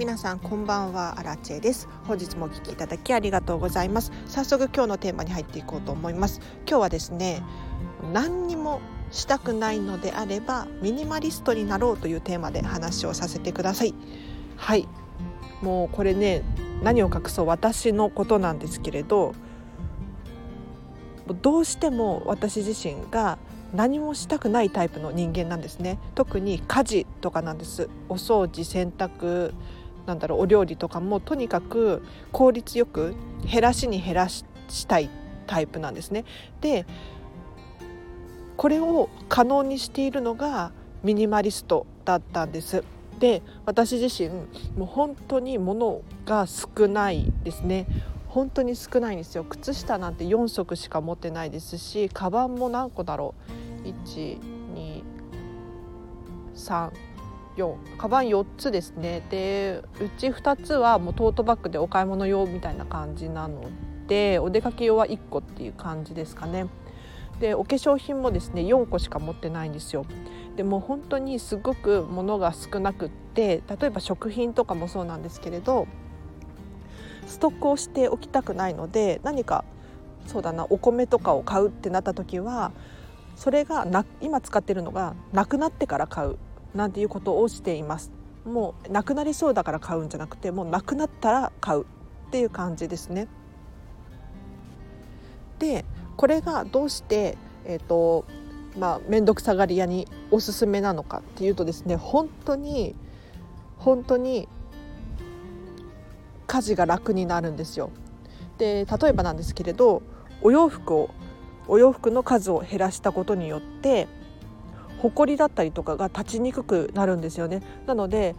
皆さんこんばんはアラチェです。本日もお聞きいただきありがとうございます。早速今日のテーマに入っていこうと思います。今日はですね何にもしたくないのであればミニマリストになろうというテーマで話をさせてください。はい。もうこれね何を隠そう私のことなんですけれどどうしても私自身が何もしたくないタイプの人間なんですね。特に家事とかなんです。お掃除洗濯なんだろうお料理とかもとにかく効率よく減らしに減らしたいタイプなんですね。でこれを可能にしているのがミニマリストだったんです。で私自身もう本当に物が少ないですね。本当に少ないんですよ。靴下なんて4足しか持ってないですしカバンも何個だろう？123 4カバン4つですね。でうち2つはもうトートバッグでお買い物用みたいな感じなのでお出かけ用は1個っていう感じですかね。でお化粧品もですね4個しか持ってないんですよ。でも本当にすごく物が少なくって例えば食品とかもそうなんですけれどストックをしておきたくないので何かそうだなお米とかを買うってなった時はそれがな今使ってるのがなくなってから買う。なんていうことをしていますもうなくなりそうだから買うんじゃなくてもうなくなったら買うっていう感じですねでこれがどうしてえっ、ー、とまあ面倒くさがり屋におすすめなのかっていうとですね本当に本当に家事が楽になるんですよ。で例えばなんですけれどお洋服をお洋服の数を減らしたことによって埃だったりとかが立ちにくくなるんですよね。なので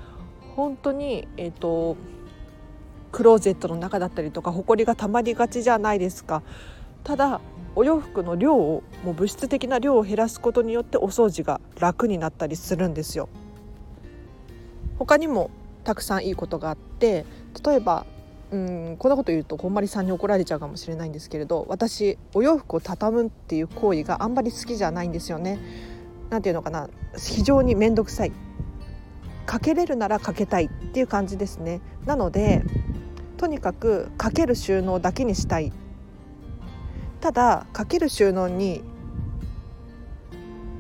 本当にえっ、ー、とクローゼットの中だったりとか埃がたまりがちじゃないですか。ただお洋服の量をもう物質的な量を減らすことによってお掃除が楽になったりするんですよ。他にもたくさんいいことがあって例えばうんこんなこと言うとこんまりさんに怒られちゃうかもしれないんですけれど私お洋服を畳むっていう行為があんまり好きじゃないんですよね。なんていうのかな非常に面倒くさいかけれるならかけたいっていう感じですね。なのでとにかくかける収納だけにしたいただかける収納に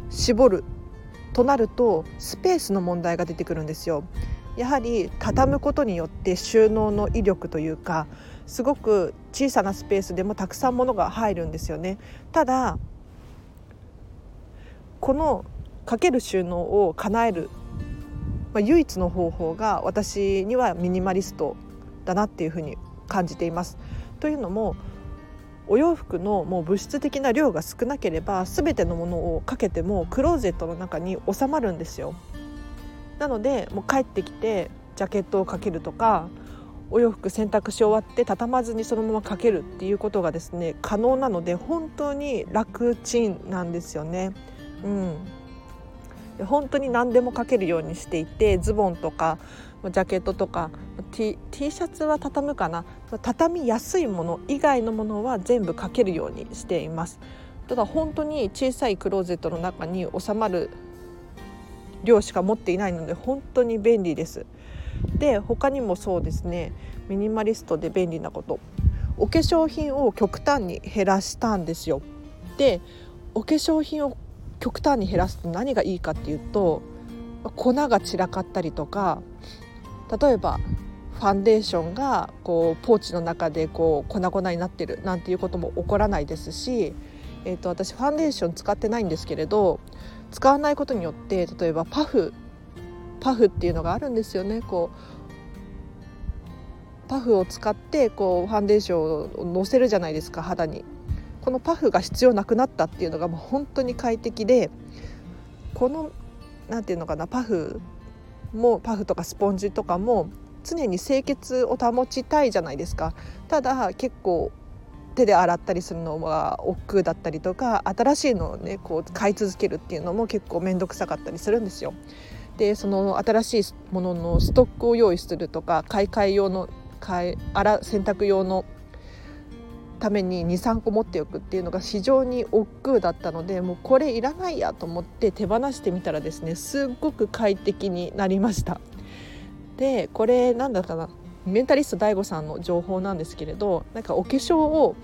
絞るとなるとスペースの問題が出てくるんですよ。やはり畳むことによって収納の威力というかすごく小さなスペースでもたくさん物が入るんですよねただこのかける収納を叶える、まあ、唯一の方法が私にはミニマリストだなっていうふうに感じています。というのもお洋服のもう物質的な量が少なければ全てのものをかけてもクローゼットの中に収まるんですよ。なのでもう帰ってきてジャケットをかけるとかお洋服洗濯し終わって畳まずにそのままかけるっていうことがですね可能なので本当に楽ちんなんですよね。うん、本当に何でもかけるようにしていてズボンとかジャケットとか T, T シャツは畳むかな。畳みやすいもの以外のものは全部かけるようにしています。ただ本当に小さいクローゼットの中に収まる量しか持っていないので本当に便利です。で他にもそうですね。ミニマリストで便利なこと。お化粧品を極端に減らしたんですよ。でお化粧品を極端に減らすと何がいいかっていうと粉が散らかったりとか例えばファンデーションがこうポーチの中でこう粉々になってるなんていうことも起こらないですし、えー、と私ファンデーション使ってないんですけれど使わないことによって例えばパフパフっていうのがあるんですよね。こうパフを使ってこうファンデーションをのせるじゃないですか肌に。このパフが必要なくなったっていうのがもう本当に快適でこの何て言うのかなパフもパフとかスポンジとかも常に清潔を保ちたいじゃないですかただ結構手で洗ったりするのは億劫だったりとか新しいのをねこう買い続けるっていうのも結構面倒くさかったりするんですよ。でその新しいもののストックを用意するとか買い替え用の買い洗洗濯用のために23個持っておくっていうのが非常に億劫だったのでもうこれいらないやと思って手放してみたらですねすっごく快適になりました。でこれなんだかなメンタリスト DAIGO さんの情報なんですけれどなんかお化粧を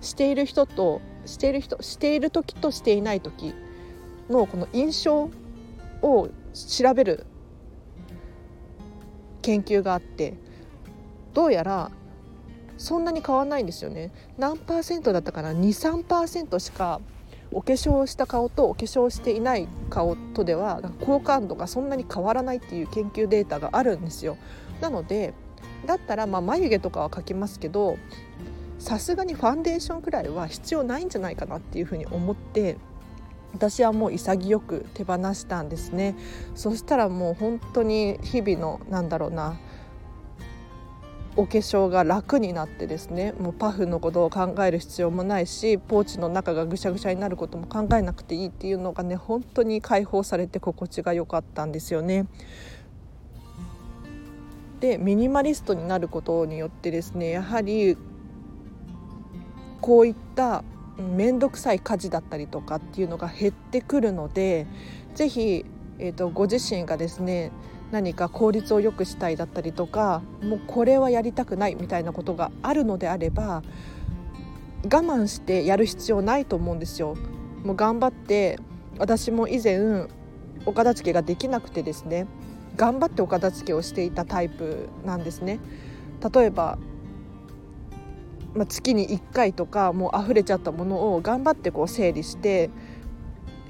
している人としている人している時としていない時のこの印象を調べる研究があってどうやらそんなに変わんないんですよね。何パーセントだったかな？23%しかお化粧した顔とお化粧していない顔とでは好感度がそんなに変わらないっていう研究データがあるんですよ。なのでだったらまあ眉毛とかは描きますけどさすがにファンデーションくらいは必要ないんじゃないかなっていうふうに思って私はもう潔く手放したんですね。そしたらもう本当に日々のなんだろうなお化粧が楽になってですねもうパフのことを考える必要もないしポーチの中がぐしゃぐしゃになることも考えなくていいっていうのがね本当に解放されて心地が良かったんですよね。でミニマリストになることによってですねやはりこういった面倒くさい家事だったりとかっていうのが減ってくるので是非、えーと、ご自身がですね何か効率を良くしたいだったりとかもうこれはやりたくないみたいなことがあるのであれば我慢してやる必要ないと思うんですよ。もう頑張って私も以前お片付けができなくてですね頑張ってお片付けをしていたタイプなんですね。例えばまあ、月に1回とかもう溢れちゃったものを頑張ってこう整理して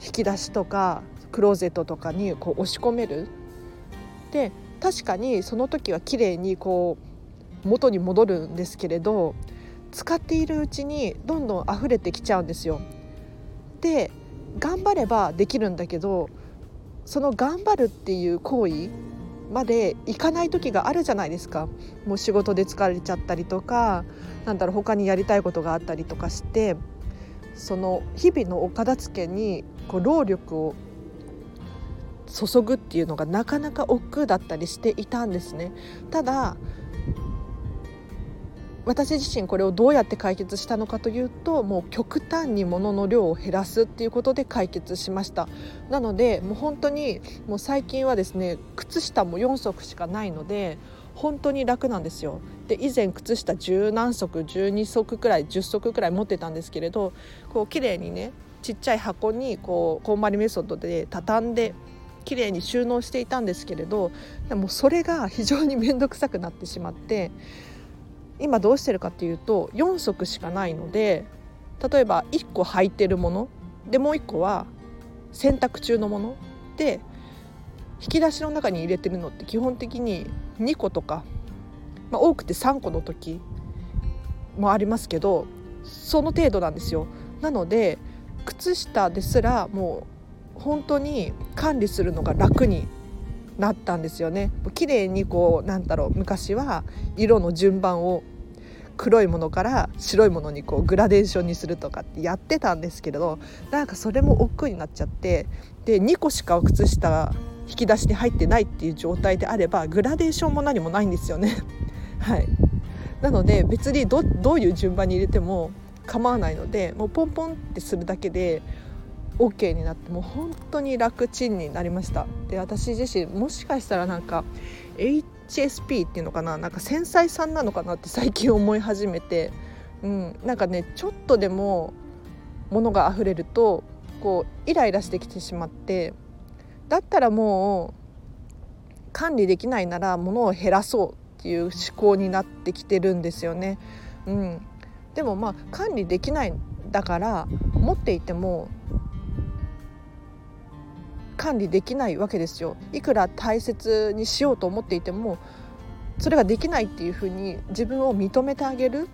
引き出しとかクローゼットとかにこう押し込める。で確かにその時は綺麗にこう元に戻るんですけれど使っているうちにどんどん溢れてきちゃうんですよ。で頑張ればできるんだけどその頑張るっていう行為までいかない時があるじゃないですかもう仕事で疲れちゃったりとかなんだろう他にやりたいことがあったりとかしてその日々のお片付けにこう労力を注ぐっていうのがなかなか億劫だったりしていたんですね。ただ私自身これをどうやって解決したのかというともう極端に物の量を減らすっていうことで解決しましたなのでもう本当にもう最近はですね靴下も4足しかないので本当に楽なんですよで以前靴下十何足12足くらい10足くらい持ってたんですけれどこう綺麗にねちっちゃい箱にこうこんまりメソッドで畳んで綺麗に収納していたんですけれどでもそれが非常に面倒くさくなってしまって今どうしてるかっていうと4足しかないので例えば1個履いてるものでもう1個は洗濯中のもので引き出しの中に入れてるのって基本的に2個とか、まあ、多くて3個の時もありますけどその程度なんですよ。なので靴下ですらもう本当に管理するのが楽になったんですよね綺麗にこうなんだろう昔は色の順番を黒いものから白いものにこうグラデーションにするとかってやってたんですけれどなんかそれも億劫になっちゃってで2個しか靴下引き出しに入ってないっていう状態であればグラデーションも何もないんですよね。はい、なので別にどどういう順番に入れても構わないのでもうポンポンってするだけで OK になってもう本当に楽ちんになりました。で私自身もしかしたらなんか HSP っていうのかな？なんか繊細さんなのかなって最近思い始めて、うん、なんかねちょっとでも物が溢れるとこうイライラしてきてしまってだったらもう管理できないなら物を減らそうっていう思考になってきてるんですよね。うん、でもまあ管理できないだから持っていても管理できないわけですよ。いくら大切にしようと思っていてもそれができないっていうふうに自分を認めてあげる。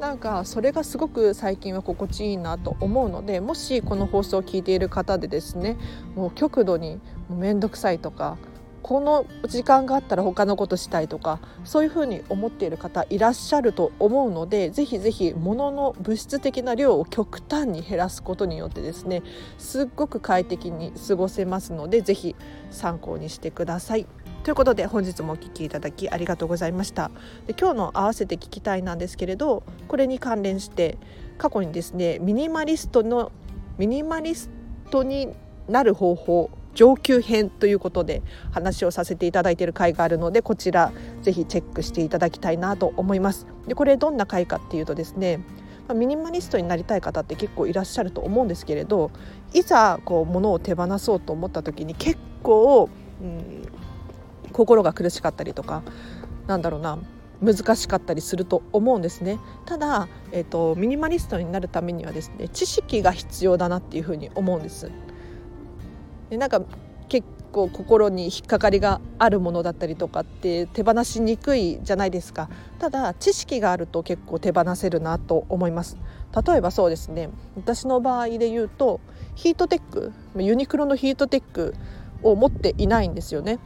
なんかそれがすごく最近は心地いいなと思うのでもしこの放送を聞いている方でですねもう極度に面倒くさいとかこの時間があったら他のことしたいとかそういうふうに思っている方いらっしゃると思うのでぜひぜひ物の物質的な量を極端に減らすことによってですねすっごく快適に過ごせますのでぜひ参考にしてください。ということで本日もお聴きいただきありがとうございましたで今日の合わせて聞きたいなんですけれどこれに関連して過去にですねミニマリストのミニマリストになる方法上級編ということで話をさせていただいている回があるのでこちらぜひチェックしていただきたいなと思います。でこれどんな回かっていうとですねミニマリストになりたい方って結構いらっしゃると思うんですけれどいざこう物を手放そうと思った時に結構、うん、心が苦しかったりとかなんだろうな難しかったりすると思うんですねただ、えーと、ミニマリストになるためにはですね知識が必要だなっていうふうに思うんですでなんか結構心に引っかかりがあるものだったりとかって手放しにくいじゃないですか。ただ知識があると結構手放せるなと思います。例えばそうですね。私の場合で言うとヒートテックユニクロのヒートテックを持っていないんですよね。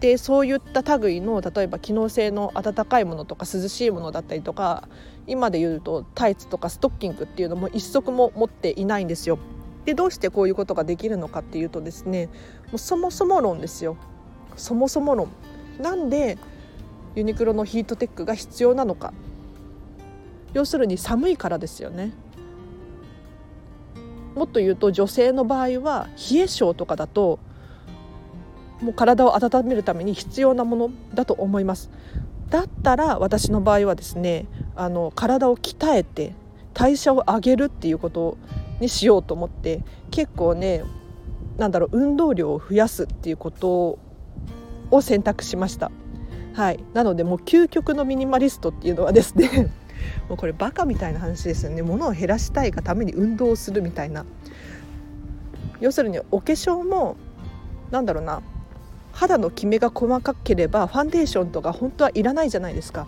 でそういった類の例えば機能性の温かいものとか涼しいものだったりとか今で言うとタイツとかストッキングっていうのも一足も持っていないんですよ。でどうしてこういうことができるのかっていうとですねもうそもそも論ですよ。そもそも論。なんでユニクロのヒートテックが必要なのか。要するに寒いからですよね。もっと言うと女性の場合は冷え性とかだともう体を温めるために必要なものだと思います。だったら私の場合はですねあの体を鍛えて代謝を上げるっていうことにしようと思って結構ねなんだろう運動量を増やすっていうことを選択しました。はい、なのでもう究極のミニマリストっていうのはですね もうこれバカみたいな話ですよね。物を減らしたいがために運動をするみたいな。要するにお化粧もなんだろうな肌のキメが細かければファンデーションとか本当はいらないじゃないですか。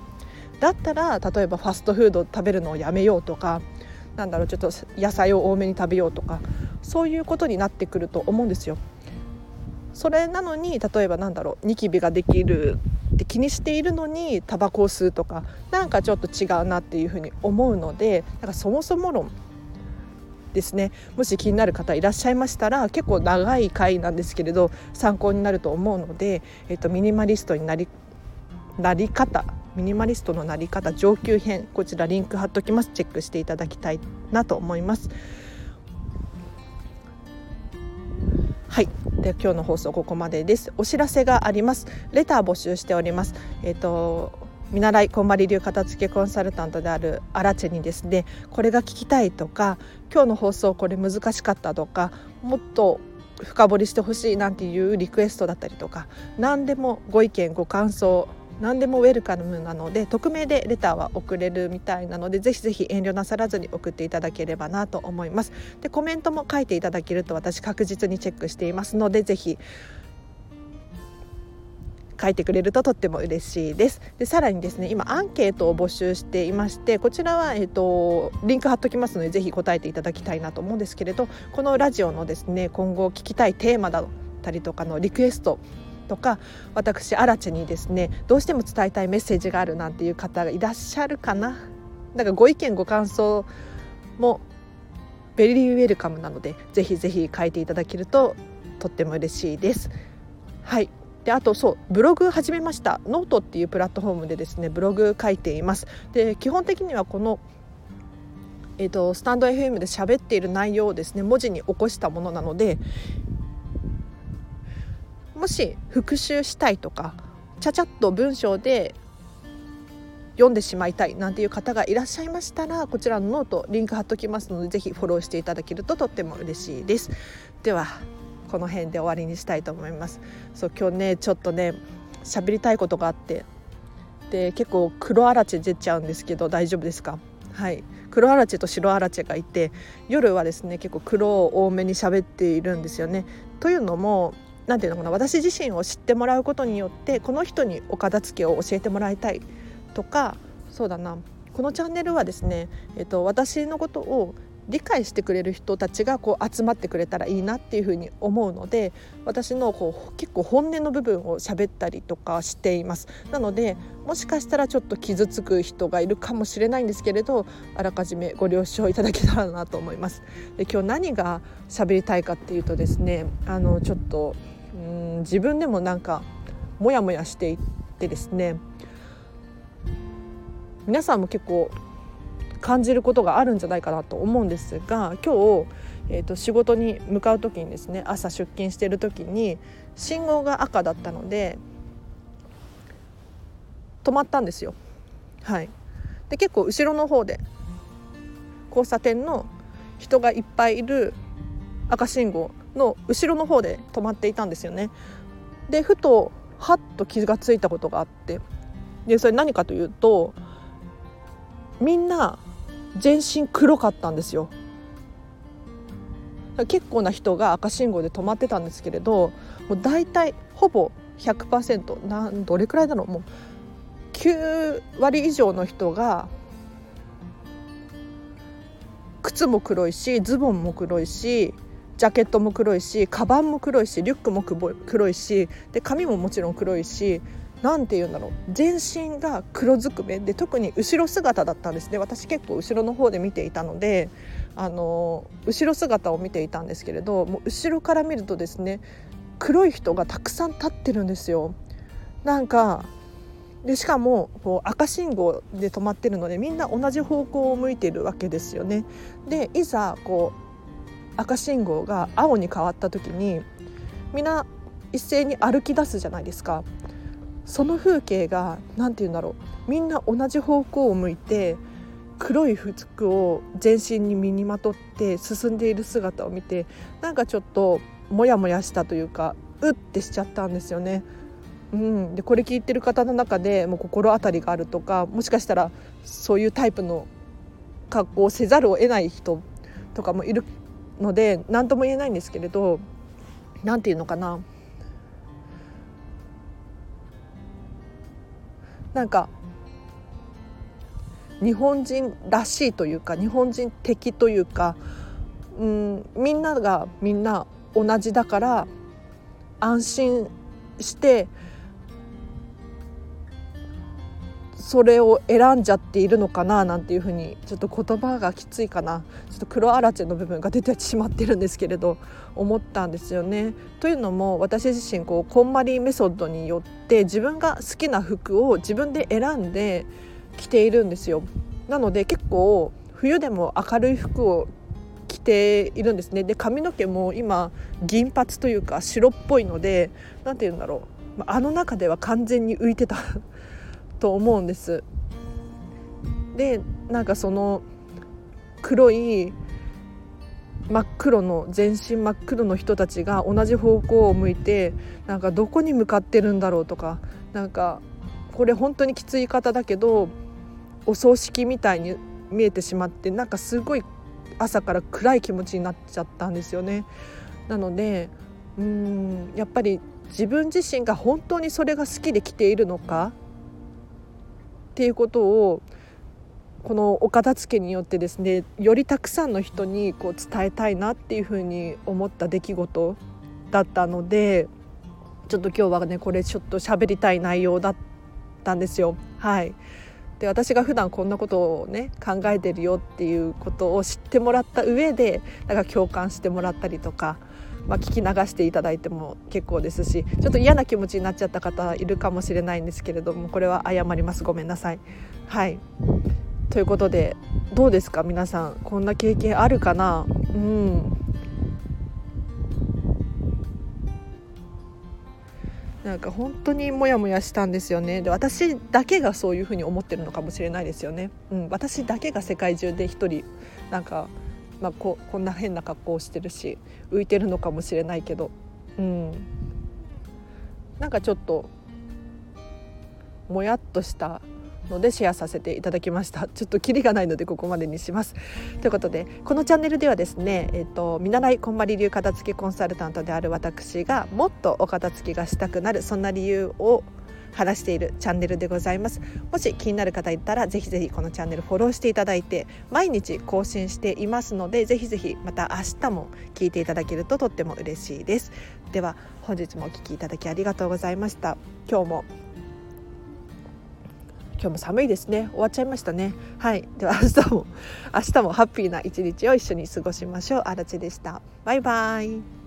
だったら例えばファストフード食べるのをやめようとかなんだろうちょっと野菜を多めに食べようとかそういうことになってくると思うんですよ。それなのに例えばなんだろうニキビができるって気にしているのにタバコを吸うとかなんかちょっと違うなっていうふうに思うのでなんかそもそも論ですねもし気になる方いらっしゃいましたら結構長い回なんですけれど参考になると思うので、えっと、ミニマリストになりなり方ミニマリストのなり方上級編こちらリンク貼っときます。チェックしていただきたいなと思います。はい。で今日の放送ここまでです。お知らせがあります。レター募集しております。えっ、ー、と見習いこんまり流片付けコンサルタントであるアラチェにですね。これが聞きたいとか今日の放送これ難しかったとかもっと深掘りしてほしいなんていうリクエストだったりとか何でもご意見ご感想何でもウェルカムなので匿名でレターは送れるみたいなのでぜひぜひ遠慮なさらずに送っていただければなと思います。でコメントも書いていただけると私確実にチェックしていますのでぜひ書いてくれるととっても嬉しいです。でさらにですね今アンケートを募集していましてこちらは、えっと、リンク貼っときますのでぜひ答えていただきたいなと思うんですけれどこのラジオのですね今後聞きたいテーマだったりとかのリクエストとか私アラチにですねどうしても伝えたいメッセージがあるなんていう方がいらっしゃるかな。だからご意見ご感想も very welcome なのでぜひぜひ書いていただけるととっても嬉しいです。はい。であとそうブログ始めました。ノートっていうプラットフォームでですねブログ書いています。で基本的にはこのえーとスタンド FM で喋っている内容をですね文字に起こしたものなのでもし復習したいとかちゃちゃっと文章で読んでしまいたいなんていう方がいらっしゃいましたらこちらのノートリンク貼っときますのでぜひフォローしていただけるととっても嬉しいです。ではこの辺で終わりにしたいと思います。そう今日ねちょっとね喋りたいことがあって。で結構黒あらち出ちゃうんですけど大丈夫ですか？はい。黒あらちと白あらちがいて夜はですね結構黒を多めに喋っているんですよね。というのも何て言うのかな私自身を知ってもらうことによってこの人にお片付けを教えてもらいたい。とかそうだな。このチャンネルはですね、えっと、私のことを理解してくれる人たちがこう集まってくれたらいいなっていうふうに思うので私のこう結構本音の部分を喋ったりとかしています。なのでもしかしたらちょっと傷つく人がいるかもしれないんですけれどあらかじめご了承いただけたらなと思います。で今日何が喋りたいかっていうとですねあのちょっとうん自分でもなんかモヤモヤしていってですね皆さんも結構感じることがあるんじゃないかなと思うんですが今日、えーと、仕事に向かう時にですね朝出勤してる時に信号が赤だったので止まったんですよ。はい、で結構後ろの方で交差点の人がいっぱいいる赤信号の後ろの方で止まっていたんですよね。でふとはっと気が付いたことがあってでそれ何かというとみんな全身黒かったんですよ。結構な人が赤信号で止まってたんですけれどもう大体ほぼ100%なんどれくらいだろうもう9割以上の人が靴も黒いしズボンも黒いしジャケットも黒いしカバンも黒いしリュックも黒いしで髪ももちろん黒いし何て言うんだろう全身が黒ずくめで特に後ろ姿だったんですね私結構後ろの方で見ていたのであの後ろ姿を見ていたんですけれどもう後ろから見るとですね黒い人がたくさん立ってるんですよ。なんかでしかもこう赤信号で止まってるのでみんな同じ方向を向いているわけですよね。でいざこう赤信号が青に変わった時にみんな一斉に歩き出すじゃないですか。その風景が何て言うんだろう。みんな同じ方向を向いて黒い服を全身に身にまとって進んでいる姿を見てなんかちょっとモヤモヤしたというかうってしちゃったんですよね。うん、でこれ聞いてる方の中でもう心当たりがあるとかもしかしたらそういうタイプの格好をせざるを得ない人とかもいるので何とも言えないんですけれど何て言うのかな。なんか日本人らしいというか日本人的というか、うん、みんながみんな同じだから安心してそれを選んじゃっているのかななんていうふうにちょっと言葉がきついかなちょっと黒あらちの部分が出てしまってるんですけれど思ったんですよね。というのも私自身こうこんまりメソッドによって自分が好きな服を自分で選んで着ているんですよ。なので結構冬でも明るい服を着ているんですねで髪の毛も今銀髪というか白っぽいので何て言うんだろうあの中では完全に浮いてたと思うんです。でなんかその黒い真っ黒の全身真っ黒の人たちが同じ方向を向いてなんかどこに向かってるんだろうとかなんかこれ本当にきつい方だけどお葬式みたいに見えてしまってなんかすごい朝から暗い気持ちになっちゃったんですよね。なのでうんやっぱり自分自身が本当にそれが好きで来ているのかっていうことをこのお片付けによってですねよりたくさんの人にこう伝えたいなっていうふうに思った出来事だったのでちょっと今日はねこれちょっと喋りたい内容だったんですよ。はいで私が普段こんなことをね考えてるよっていうことを知ってもらった上でなんか共感してもらったりとかまあ、聞き流していただいても結構ですしちょっと嫌な気持ちになっちゃった方いるかもしれないんですけれどもこれは謝ります。ごめんなさい。はい。ということでどうですか？皆さんこんな経験あるかな？うん。なんか本当にモヤモヤしたんですよね。で私だけがそういうふうに思ってるのかもしれないですよね、うん、私だけが世界中で一人なんかまあ、ここんな変な格好をしてるし浮いてるのかもしれないけど、うん、なんかちょっともやっとしたのでシェアさせていただきました。ちょっとキリがないのでここまでにします。ということでこのチャンネルではですねえっ、ー、と見習いこんまり流片付けコンサルタントである私がもっとお片付けがしたくなるそんな理由を話しているチャンネルでございます。もし気になる方いたらぜひぜひこのチャンネルフォローしていただいて毎日更新していますのでぜひぜひまた明日も聞いていただけるととっても嬉しいです。では本日もお聴きいただきありがとうございました。今日も今日も寒いですね。終わっちゃいましたね。はい。では明日も明日もハッピーな一日を一緒に過ごしましょう。あらちでした。バイバイ。